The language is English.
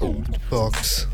old Box.